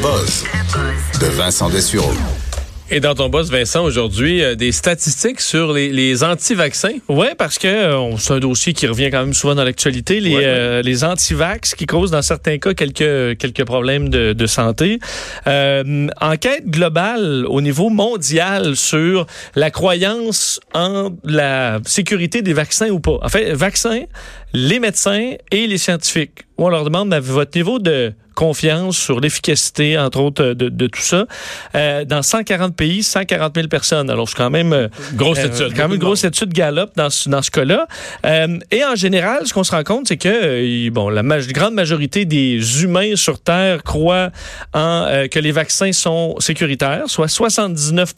buzz de Vincent Dessureau. Et dans ton boss, Vincent, aujourd'hui, euh, des statistiques sur les, les anti-vaccins. Oui, parce que euh, c'est un dossier qui revient quand même souvent dans l'actualité. Les, Ouais, ouais. euh, les anti-vax qui causent dans certains cas quelques, quelques problèmes de, de santé. Euh, enquête globale au niveau mondial sur la croyance en la sécurité des vaccins ou pas. En fait, vaccins, les médecins et les scientifiques. Où on leur demande votre niveau de confiance sur l'efficacité, entre autres, de, de tout ça. Euh, dans 140 pays, 140 000 personnes. Alors, c'est quand même... euh, Grosse euh, étude. Quand même une grosse étude Gallup dans ce, dans ce cas-là. Euh, et en général, ce qu'on se rend compte, c'est que euh, bon, la maj- grande majorité des humains sur Terre croient en, euh, que les vaccins sont sécuritaires, soit 79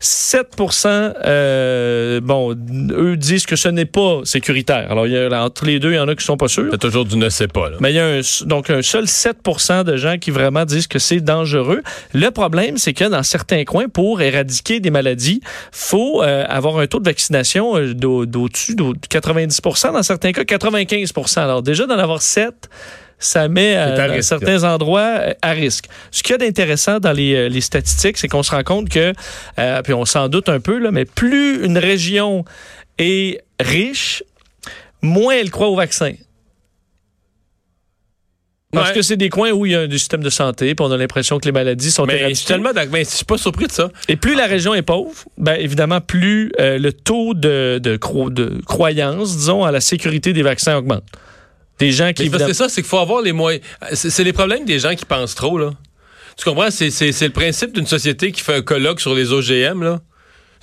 7% euh, bon, eux disent que ce n'est pas sécuritaire. Alors, il y a, entre les deux, il y en a qui sont pas sûrs. T'as toujours du ne sais pas. Là. Mais il y a un, donc un seul 7% de gens qui vraiment disent que c'est dangereux. Le problème, c'est que dans certains coins, pour éradiquer des maladies, faut euh, avoir un taux de vaccination euh, d'au- d'au-dessus de 90% dans certains cas 95% Alors déjà, d'en avoir 7 ça met euh, C'est à certains endroits à risque. Ce qu'il y a d'intéressant dans les, les statistiques, c'est qu'on se rend compte que, euh, puis on s'en doute un peu, là, mais plus une région est riche, moins elle croit au vaccin. Parce Ouais. que c'est des coins où il y a un système de santé, puis on a l'impression que les maladies sont Mais je suis tellement. Mais je suis pas surpris de ça. Et plus la région est pauvre, ben évidemment, plus euh, le taux de, de, cro- de croyance, disons, à la sécurité des vaccins augmente. Des gens qui, c'est ça, c'est qu'il faut avoir les moyens. C'est les problèmes des gens qui pensent trop, là. Tu comprends? C'est le principe d'une société qui fait un colloque sur les OGM, là.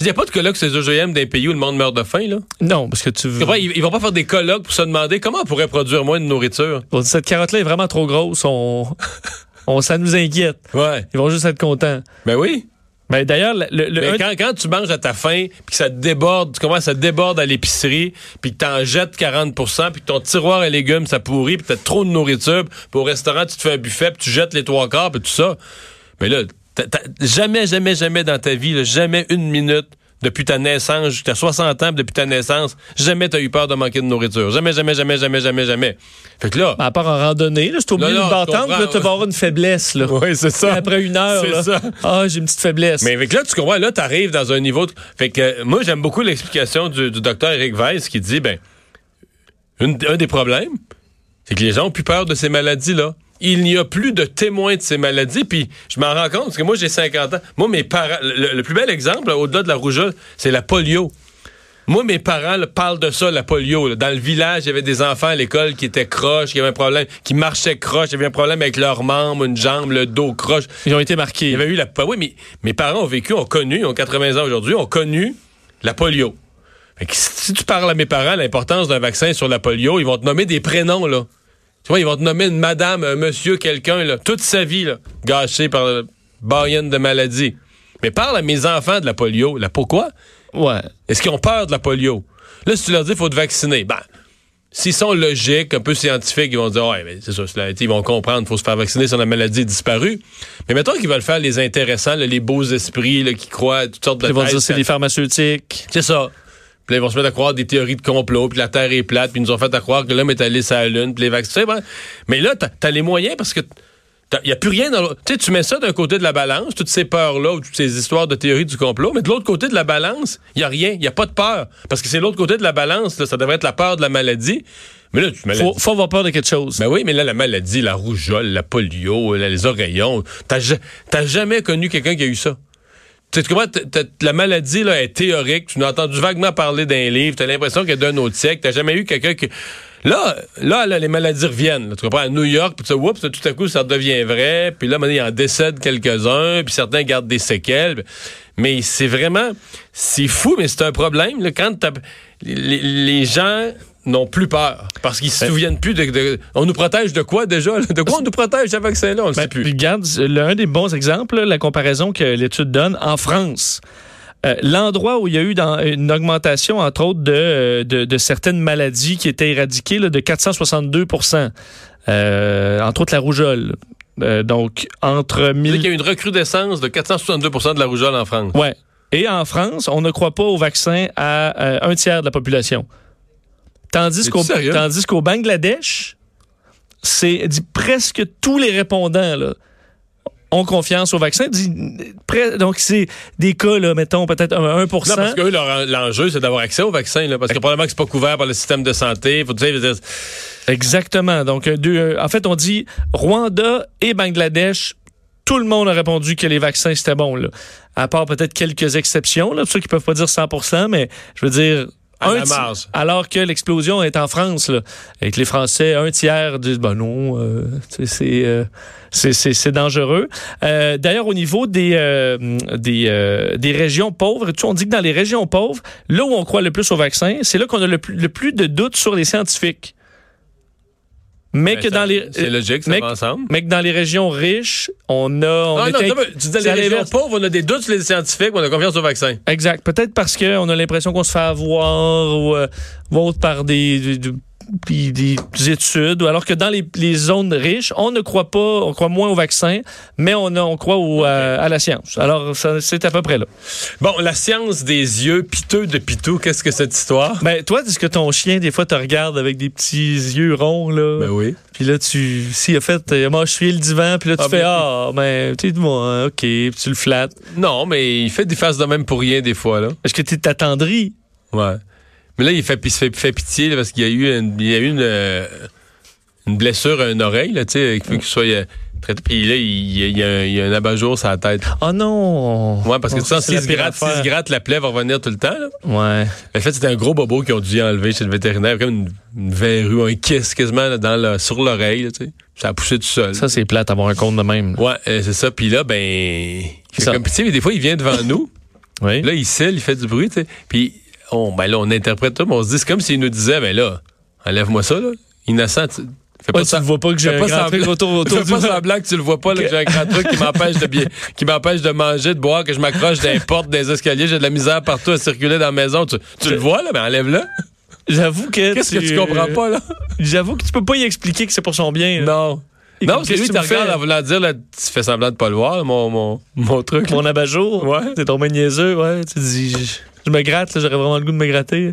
Il n'y a pas de colloque sur les OGM d'un pays où le monde meurt de faim, là? Non, parce que tu comprends? Ils, ils vont pas faire des colloques pour se demander comment on pourrait produire moins de nourriture. Bon, cette carotte-là est vraiment trop grosse. On, on, ça nous inquiète. Ouais. Ils vont juste être contents. Ben oui. Ben, D'ailleurs, le, Mais un- quand, quand tu manges à ta faim, puis que ça te déborde, tu commences, te déborde à l'épicerie, puis que t'en jettes 40 puis que ton tiroir à légumes, ça pourrit, puis t'as trop de nourriture, puis au restaurant, tu te fais un buffet, puis tu jettes les trois quarts, puis tout ça. Mais là, jamais, jamais, jamais dans ta vie, là, jamais une minute depuis ta naissance, jusqu'à 60 ans, puis depuis ta naissance, jamais t'as eu peur de manquer de nourriture. Jamais, jamais, jamais, jamais, jamais, jamais. Fait que là... à part en randonnée, là, c'est au milieu d'une là, tu vas avoir une faiblesse. Là. Oui, c'est ça. Après une heure, C'est là, ça. ah, j'ai une petite faiblesse. Mais avec là, tu comprends, là, tu arrives dans un niveau. de- Fait que euh, moi, j'aime beaucoup l'explication du, du docteur Eric Weiss qui dit ben, une- un des problèmes, c'est que les gens ont plus peur de ces maladies-là. Il n'y a plus de témoins de ces maladies. Puis je m'en rends compte, parce que moi, j'ai 50 ans. Moi, mes parents, le, le plus bel exemple, là, au-delà de la rougeole, c'est la polio. Moi, mes parents là, parlent de ça, la polio. là. Dans le village, il y avait des enfants à l'école qui étaient croches, qui avaient un problème, qui marchaient croches, il y avait un problème avec leurs membres, une jambe, le dos croche. Ils ont été marqués. Il y avait eu la. Oui, mais mes parents ont vécu, ont connu, ils ont 80 ans aujourd'hui, ont connu la polio. Fait que si si tu parles à mes parents l'importance d'un vaccin sur la polio, ils vont te nommer des prénoms, là. Tu vois, ils vont te nommer une madame, un monsieur, quelqu'un, là, toute sa vie, là, gâchée par le de maladie. Mais parle à mes enfants de la polio. Pourquoi? Ouais. Est-ce qu'ils ont peur de la polio? Là, si tu leur dis qu'il faut te vacciner, ben, s'ils sont logiques, un peu scientifiques, ils vont dire, ouais, mais c'est ça, ils vont comprendre, il faut se faire vacciner si la maladie est disparue. Mais mettons qu'ils veulent faire les intéressants, là, les beaux esprits, là, qui croient à toutes sortes de Ils vont dire c'est les pharmaceutiques. c'est ça. Puis là, ils vont se mettre à croire des théories de complot, puis la Terre est plate, puis ils nous ont fait à croire que l'homme est allé sur la Lune, puis les vaccins. ben, Mais là, t'as as les moyens parce que il n'y a plus rien dans l'autre. Tu sais, tu mets ça d'un côté de la balance, toutes ces peurs-là, ou toutes ces histoires de théories du complot, mais de l'autre côté de la balance, il n'y a rien, il n'y a pas de peur. Parce que c'est l'autre côté de la balance, là, ça devrait être la peur de la maladie. Mais là, tu la- Faut, faut avoir peur de quelque chose. ben oui, mais là, la maladie, la rougeole, la polio, là, les oreillons, t'as jamais connu quelqu'un qui a eu ça. Tu sais, tu t'as- la maladie là, est théorique. Tu n'as entendu vaguement parler d'un livre. Tu as l'impression qu'elle est d'un autre siècle. T'as jamais eu quelqu'un qui... Là, là, là, les maladies reviennent. là. tu comprends? À New York, puis tu oups, tout à coup, ça devient vrai. Puis là, il en décède quelques-uns. Puis certains gardent des séquelles. Mais c'est vraiment... C'est fou, mais c'est un problème. là, quand les, les gens n'ont plus peur. Parce qu'ils se souviennent plus de, de- On nous protège de quoi déjà? De quoi on nous protège ce vaccin-là? On le Ben, sait plus. regarde, l'un des bons exemples, la comparaison que l'étude donne en France. Euh, L'endroit où il y a eu dans, une augmentation, entre autres, de, de, de certaines maladies qui étaient éradiquées là, de 462% euh, entre autres la rougeole. Euh, donc, entre Tu sais 1000... qu'il y a eu une recrudescence de 462 de la rougeole en France. Ouais. Et en France, on ne croit pas au vaccin à un tiers de la population. Tandis qu'au sérieux? tandis qu'au Bangladesh, c'est presque tous les répondants là, ont confiance au vaccin. Donc, c'est des cas, là, mettons, peut-être 1 Non, parce que eux, leur- l'enjeu, c'est d'avoir accès au vaccin, là, parce que probablement que c'est pas couvert par le système de santé. Faut, dire, Exactement. Donc, euh, deux, euh, en fait, on dit Rwanda et Bangladesh. Tout le monde a répondu que les vaccins, c'était bon. Là. À part peut-être quelques exceptions, là, ceux qui peuvent pas dire 100% mais je veux dire... À un la ti- marge. Alors que l'explosion est en France, là, et que les Français, un tiers disent, ben non, euh, c'est euh, c'est- c'est dangereux. Euh, D'ailleurs, au niveau des, euh, des, euh, des régions pauvres, on dit que dans les régions pauvres, là où on croit le plus au vaccin, c'est là qu'on a le plus, le plus de doutes sur les scientifiques. Mais ben, que ça- dans les C'est logique, ça mais- va ensemble. mais que dans les régions riches, on a. On Ah, non, non, mais tu dis les régions pauvres, on a des doutes sur les scientifiques, on a confiance au vaccin. Exact. Peut-être parce qu'on a l'impression qu'on se fait avoir ou, euh, ou autre par des, des- des- des- des études, ou alors que dans les, les zones riches, on ne croit pas, on croit moins au vaccin, mais on, on croit au, à, à la science. Alors, c'est à peu près là. Bon, la science des yeux piteux de Pitou, qu'est-ce que cette histoire? Ben, toi, est-ce que ton chien, des fois, te regarde avec des petits yeux ronds, là? Ben oui. Puis là, tu, s'il a fait, euh, moi, je suis le divan, puis là, tu Ah, fais, ah, ben, tu sais, moi, ok, puis tu le flattes. Non, mais il fait des faces de même pour rien des fois, là. Est-ce que tu t'attendris? Ouais. Mais là, il, fait, il se fait, fait pitié là, parce qu'il y a eu une, il y a eu une, euh, une blessure à une oreille, là, tu sais, qu'il soit euh, traité. Puis là, il y a, il y a un, abat-jour sur la tête. Oh non! Ouais, parce que tu sens, la se gratte, se gratte, la plaie va revenir tout le temps, là. Ouais. En fait, c'était un gros bobo qu'ils ont dû enlever chez le vétérinaire, comme une, une verrue, un kiss quasiment là, dans le, sur l'oreille, tu sais. Ça a poussé tout seul. Ça, c'est plate, avoir un compte de même. là. Ouais, euh, c'est ça. Puis là, ben, il fait Ça. comme pitié, mais des fois, il vient devant nous. Oui. Là, il cille, il fait du bruit, tu sais. Puis, on, ben là, on interprète tout, mais on se dit, c'est comme s'il nous disait, ben là, enlève-moi ça, là. Innocent, tu fais Ouais, tu ne vois pas que j'ai un pas grand truc autour, autour Fais du pas semblant que tu le vois pas, là, que j'ai un grand truc qui m'empêche de bien, qui m'empêche de manger, de boire, que je m'accroche des portes, des escaliers, j'ai de la misère partout à circuler dans la maison. Tu, tu le vois, là, ben enlève-le. J'avoue que Qu'est-ce que tu comprends pas, là? J'avoue que tu peux pas y expliquer que c'est pour son bien. là. Non. Et Non, c'est lui qui te tu regarde en voulant dire, là, tu fais semblant de pas le voir, mon, mon, mon truc. Mon abat-jour? Ouais. C'est ton niaiseux, ouais. Tu dis, je, me gratte, j'aurais vraiment le goût de me gratter.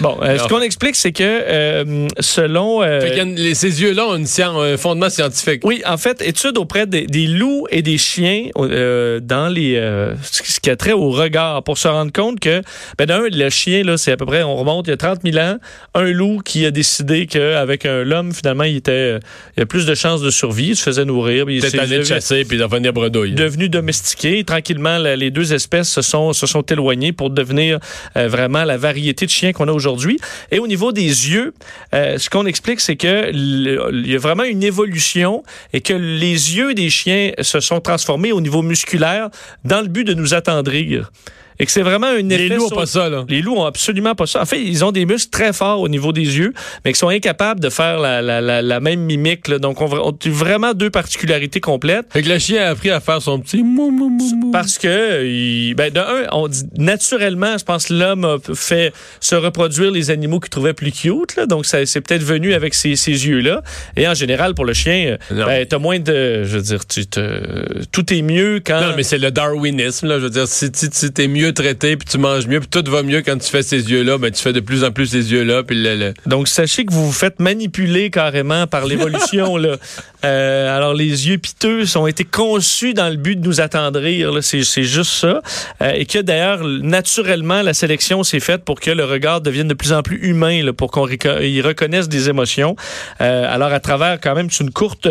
Bon, euh, ce qu'on explique, c'est que euh, selon. euh, Fait une- ces yeux-là ont une scien- un fondement scientifique. Oui, en fait, étude auprès des, des loups et des chiens dans les ce qui a trait au regard pour se rendre compte que ben d'un le chien là, c'est à peu près on remonte il y a 30 000 ans, un loup qui a décidé qu'avec un l'homme finalement il était il y a plus de chances de survie, il se faisait nourrir, il s'est allé de chasser puis de revenir bredouille. devenu domestiqué. Tranquillement, la- les deux espèces se sont, se sont éloignées pour devenir euh, vraiment la variété de chiens qu'on a aujourd'hui. Et au niveau des yeux, euh, ce qu'on explique, c'est que il y a vraiment une évolution et que les yeux des chiens se sont transformés au niveau musculaire dans le but de nous attendrir. Et que c'est vraiment un Les effet loups ont sur- pas ça, là. les loups ont absolument pas ça. En fait, ils ont des muscles très forts au niveau des yeux, mais qui sont incapables de faire la, la, la, la même mimique. là. Donc, on, on a vraiment deux particularités complètes. Fait que le chien a appris à faire son petit mou mou mou mou. Parce que, il- ben, de un, on dit, naturellement, je pense que l'homme a fait se reproduire les animaux qu'il trouvait plus cute. Là, donc, ça c'est peut-être venu avec ces, ces yeux-là. Et en général, pour le chien, ben, t'as moins de... Je veux dire, tu te, tout est mieux quand... Non, mais c'est le darwinisme, là. Je veux dire, si tu si t'es mieux traité, puis tu manges mieux, puis tout va mieux quand tu fais ces yeux-là, ben tu fais de plus en plus ces yeux-là, puis le, le- Donc, sachez que vous vous faites manipuler carrément par l'évolution. là. Euh, alors, les yeux piteux ont été conçus dans le but de nous attendrir. là. C'est c'est juste ça. Euh, et que d'ailleurs, naturellement, la sélection s'est faite pour que le regard devienne de plus en plus humain, là, pour qu'on y reconnaisse des émotions. Euh, alors, à travers quand même, c'est une courte...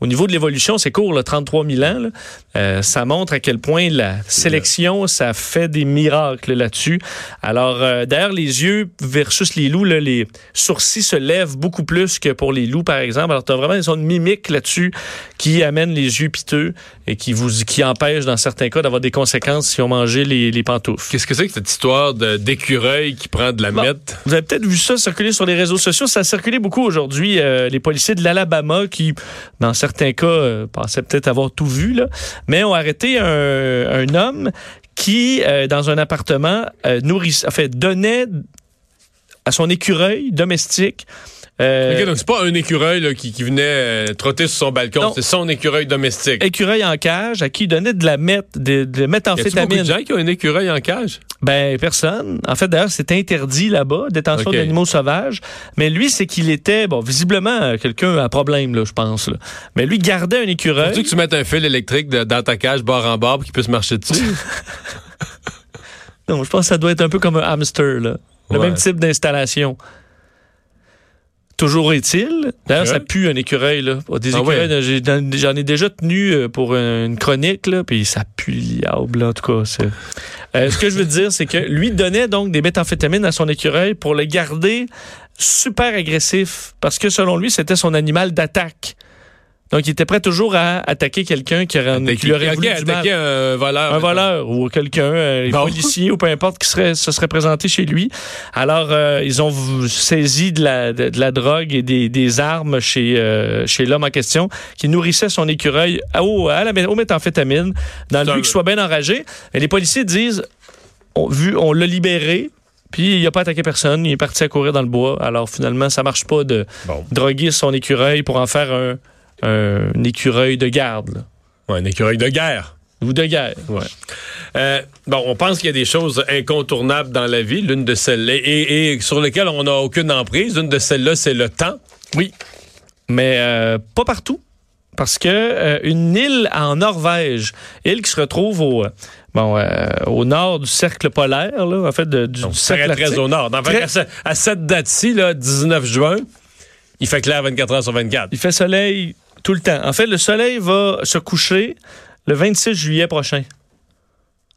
au niveau de l'évolution, c'est court, là, 33 000 ans. là. Euh, ça montre à quel point la sélection, ça fait des miracles là-dessus. Alors, euh, d'ailleurs, les yeux versus les loups, là, les sourcils se lèvent beaucoup plus que pour les loups, par exemple. Alors, tu as vraiment une zone mimique là-dessus qui amène les yeux piteux et qui vous qui empêche, dans certains cas, d'avoir des conséquences si on mangeait les, les pantoufles. Qu'est-ce que c'est que cette histoire d'écureuil qui prend de la Bon. mette? Vous avez peut-être vu ça circuler sur les réseaux sociaux. Ça a circulé beaucoup aujourd'hui. euh, les policiers de l'Alabama qui, dans certains cas, euh, pensaient peut-être avoir tout vu, mais ont arrêté un, homme qui, euh, dans un appartement, euh, nourriss- en fait, donnait à son écureuil domestique Euh, donc c'est pas un écureuil là, qui, qui venait euh, trotter sur son balcon, c'est son écureuil domestique. écureuil en cage à qui il donnait de la meth, de, de Y a-t-il beaucoup de méthamphétamine. gens qui ont un écureuil en cage? Ben personne. En fait, d'ailleurs, c'est interdit là-bas, détention d'animaux sauvages. Mais lui, c'est qu'il était, bon, visiblement euh, quelqu'un à problème là, je pense. Là. Mais lui gardait un écureuil. Faut-tu que tu mettes un fil électrique de- dans ta cage bord en bord pour qu'il puisse marcher dessus? Non, je pense que ça doit être un peu comme un hamster, là. Le Ouais. même type d'installation. Toujours est-il, d'ailleurs, ça pue un écureuil, là. Des Ah écureuils, ouais. j'en ai déjà tenu euh, pour une chronique, là, puis ça pue le diable, là, en tout cas. Euh, ce que je veux dire, c'est que lui donnait donc des méthamphétamines à son écureuil pour le garder super agressif, parce que selon lui, c'était son animal d'attaque. Donc, il était prêt toujours à attaquer quelqu'un qui, lui aurait voulu du mal attaquer un voleur. un voleur ou quelqu'un, un Bon. policier ou peu importe qui serait, se serait présenté chez lui. Alors, euh, ils ont saisi de la, de, de la drogue et des, des armes chez, euh, chez l'homme en question qui nourrissait son écureuil au, à la, au méthamphétamine dans le but qu'il soit bien enragé. Et les policiers disent, on, vu, on l'a libéré. Puis il n'a pas attaqué personne, il est parti à courir dans le bois. Alors finalement, ça marche pas de Bon. droguer son écureuil pour en faire un, un écureuil de garde là. Ouais, un écureuil de guerre. ou de guerre. Ouais. Euh, bon, on pense qu'il y a des choses incontournables dans la vie, l'une de celles-là, et, et sur lesquelles on n'a aucune emprise. L'une de celles-là, c'est le temps. Oui, mais euh, pas partout. Parce que euh, une île en Norvège, île qui se retrouve au, euh, bon, euh, au nord du cercle polaire, là, en fait, de- du, Donc, du très, cercle très arctique. au nord. En fait, Très- à, ce- à cette date-ci, là, 19 juin, il fait clair 24 heures sur 24. Il fait soleil tout le temps. En fait, le soleil va se coucher le 26 juillet prochain.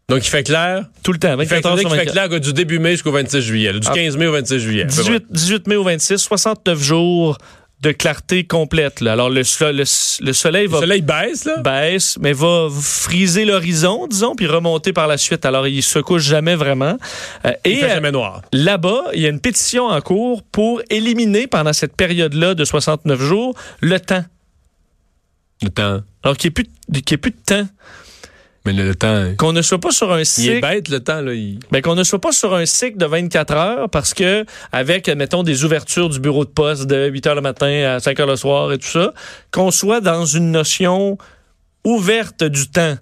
Donc, il fait clair? Tout le temps, Il fait, 24 heures sur il fait 24. clair du début mai jusqu'au 26 juillet. du Ah. 15 mai au 26 juillet. à peu près. 18, 18 mai au 26, 69 jours de clarté complète. là. Alors, le, so- le, le soleil Le va soleil baisse, là? baisse, mais va friser l'horizon, disons, puis remonter par la suite. Alors, il se couche jamais vraiment. Euh, il et fait euh, jamais noir. là-bas, il y a une pétition en cours pour éliminer pendant cette période-là de 69 jours le temps. Le temps. Alors qu'il n'y ait, plus de- qu'il y ait plus de temps. Mais le, le temps. Qu'on ne soit pas sur un Il est cycle. bête, le temps, là. il- Ben, qu'on ne soit pas sur un cycle de 24 heures parce que, avec, mettons, des ouvertures du bureau de poste de 8 heures le matin à 5 heures le soir et tout ça, qu'on soit dans une notion ouverte du temps.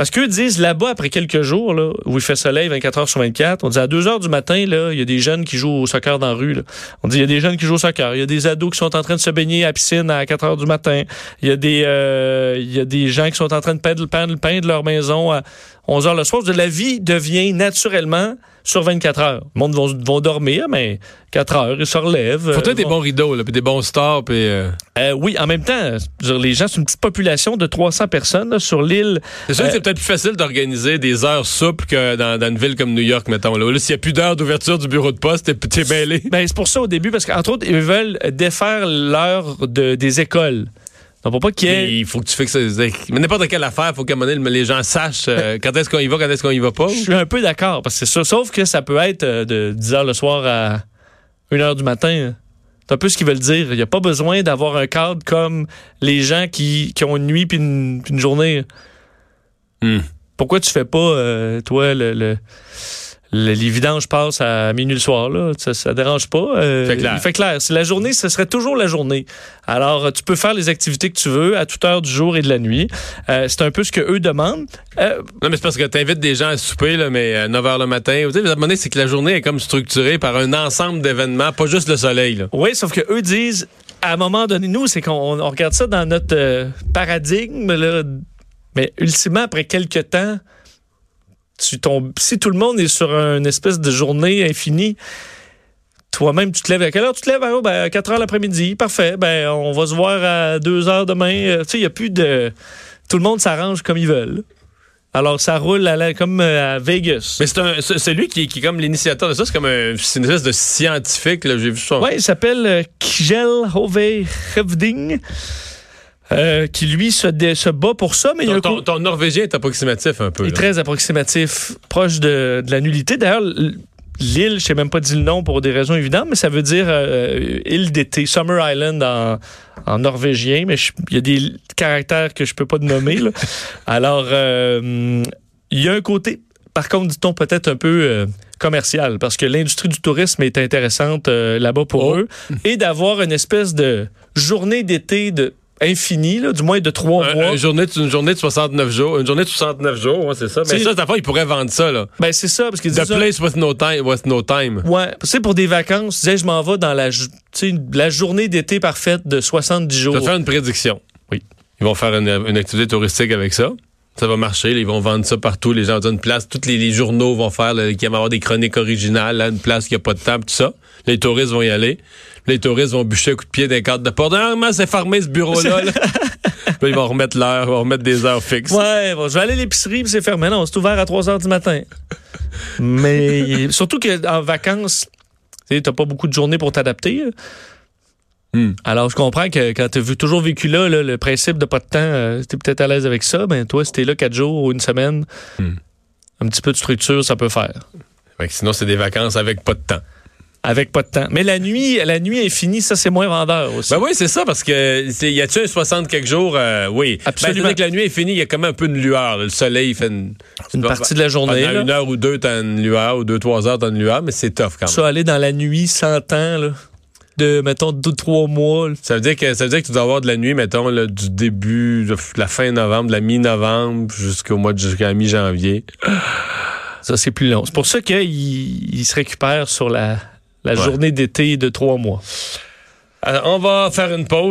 Parce qu'eux disent là-bas, après quelques jours, là, où il fait soleil 24 heures sur 24, on dit à 2 heures du matin, là, il y a des jeunes qui jouent au soccer dans la rue. On dit il y a des jeunes qui jouent au soccer. Il y a des ados qui sont en train de se baigner à piscine à 4 heures du matin. Il y a des, euh, il y a des gens qui sont en train de peindre, peindre, peindre leur maison à 11 heures le soir. Dire, La vie devient naturellement sur 24 heures. Le monde vont, vont dormir, mais 4 heures, ils se relèvent. Faut euh, être des vont- bons rideaux, là, puis des bons stars, puis. euh, Euh, oui, en même temps, dire, les gens, c'est une petite population de 300 personnes là, sur l'île. C'est sûr que c'est peut-être plus facile d'organiser des heures souples que dans, dans une ville comme New York, mettons. Là, Là, s'il n'y a plus d'heures d'ouverture du bureau de poste, t'es, t'es mêlé. Ben, c'est pour ça au début, parce qu'entre autres, ils veulent défaire l'heure de, des écoles. Donc, pour pas qu'il ait... Il faut que tu fixes. Mais n'importe quelle affaire, il faut qu'à un moment donné, les gens sachent euh, quand est-ce qu'on y va, quand est-ce qu'on y va pas. Je suis un peu d'accord, parce que c'est ça. Sauf que ça peut être euh, de 10 heures le soir à 1 heure du matin. C'est un peu ce qu'ils veulent dire. Il n'y a pas besoin d'avoir un cadre comme les gens qui, qui ont une nuit puis une, une journée. Hmm. Pourquoi tu fais pas, euh, toi, le, le- les vidanges passent à minuit le soir, là? Ça, ça dérange pas. euh, Fait clair. Il fait clair. C'est la journée, ce serait toujours la journée. Alors, tu peux faire les activités que tu veux à toute heure du jour et de la nuit. Euh, c'est un peu ce que eux demandent. Euh, Non, mais c'est parce que tu invites des gens à souper, là, mais à 9 h le matin. Moment donné, c'est que la journée est comme structurée par un ensemble d'événements, pas juste le soleil. Là. Oui, sauf que eux disent, à un moment donné, nous, c'est qu'on on regarde ça dans notre paradigme, là, mais ultimement, après quelques temps, tu tombes, si tout le monde est sur une espèce de journée infinie, toi-même, tu te lèves à quelle heure tu te lèves? Ben, à 4 heures l'après-midi, parfait. Ben, on va se voir à 2 heures demain. Euh, Tu sais, il n'y a plus de. Tout le monde s'arrange comme ils veulent. Alors, ça roule à la- comme euh, à Vegas. Mais c'est un, c'est c'est lui qui, qui est comme l'initiateur de ça. C'est comme un, c'est une espèce de scientifique. Là, j'ai vu ça. Oui, il s'appelle euh, Kjell Hove Hevding, euh, qui lui se, dé- se bat pour ça, mais il y a Ton, coup- ton- ton norvégien est approximatif un peu. il est très approximatif, proche de, de la nullité. D'ailleurs, l'île, je sais même pas dit le nom pour des raisons évidentes, mais ça veut dire euh, île d'été, Summer Island en, en norvégien, mais il y a des caractères que je peux pas nommer. là. Alors, euh, il y a un côté, par contre, dit-on peut-être un peu euh, commercial parce que l'industrie du tourisme est intéressante là-bas pour Oh. eux et d'avoir une espèce de journée d'été de infinie, là, du moins de trois Un- mois. une, journée, de- une journée de 69 jours. Une journée de 69 jours, ouais, c'est ça. Mais C'est- ça, fois, ils pourraient vendre ça, là. Ben c'est ça parce que The place with no time. With no time. Ouais, tu sais pour des vacances, je m'en vais dans la la journée d'été parfaite de 70 Je jours. vais te faire une prédiction. Oui. Ils vont faire une, une activité touristique avec ça. Ça va marcher. ils vont vendre ça partout. Les gens vont dire une place. Tous les, les journaux vont faire, là, qui vont avoir des chroniques originales, là, une place qui a pas de temps, tout ça. Les touristes vont y aller. Les touristes vont bûcher un coup de pied d'un cadre de porte. Ah, c'est fermé ce bureau-là? là? Puis ils vont remettre l'heure, ils vont remettre des heures fixes. Ouais, bon, je vais aller à l'épicerie, puis c'est fermé. Non, c'est ouvert à 3 heures du matin. Mais surtout qu'en vacances, tu t'as pas beaucoup de journées pour t'adapter. Hmm. Alors, je comprends que quand t'as vu, toujours vécu là, là, le principe de pas de temps, euh, t'es peut-être à l'aise avec ça. Ben, toi, si t'es là quatre jours ou une semaine, Hmm. un petit peu de structure, ça peut faire. Fait que sinon, c'est des vacances avec pas de temps. Avec pas de temps. Mais la nuit, la nuit infinie, ça, c'est moins vendeur aussi. Ben oui, c'est ça, parce que y a-tu un 60 quelques jours? Euh, oui. Absolument. Ben, que la nuit est finie, il y a quand même un peu de lueur. là. Le soleil fait une, une partie de la journée. Pendant là. une heure ou deux, t'as une lueur, ou deux, trois heures, t'as une lueur, mais c'est tough quand même. Ça, aller dans la nuit sans temps, là, de, mettons, deux, trois mois. Ça veut dire que ça veut dire que tu dois avoir de la nuit, mettons, là, du début, de la fin novembre, de la mi-novembre jusqu'au mois de jusqu'à la mi-janvier. Ça, c'est plus long. C'est pour ça qu'il il se récupère sur la, la journée d'été de trois mois. Alors, on va faire une pause.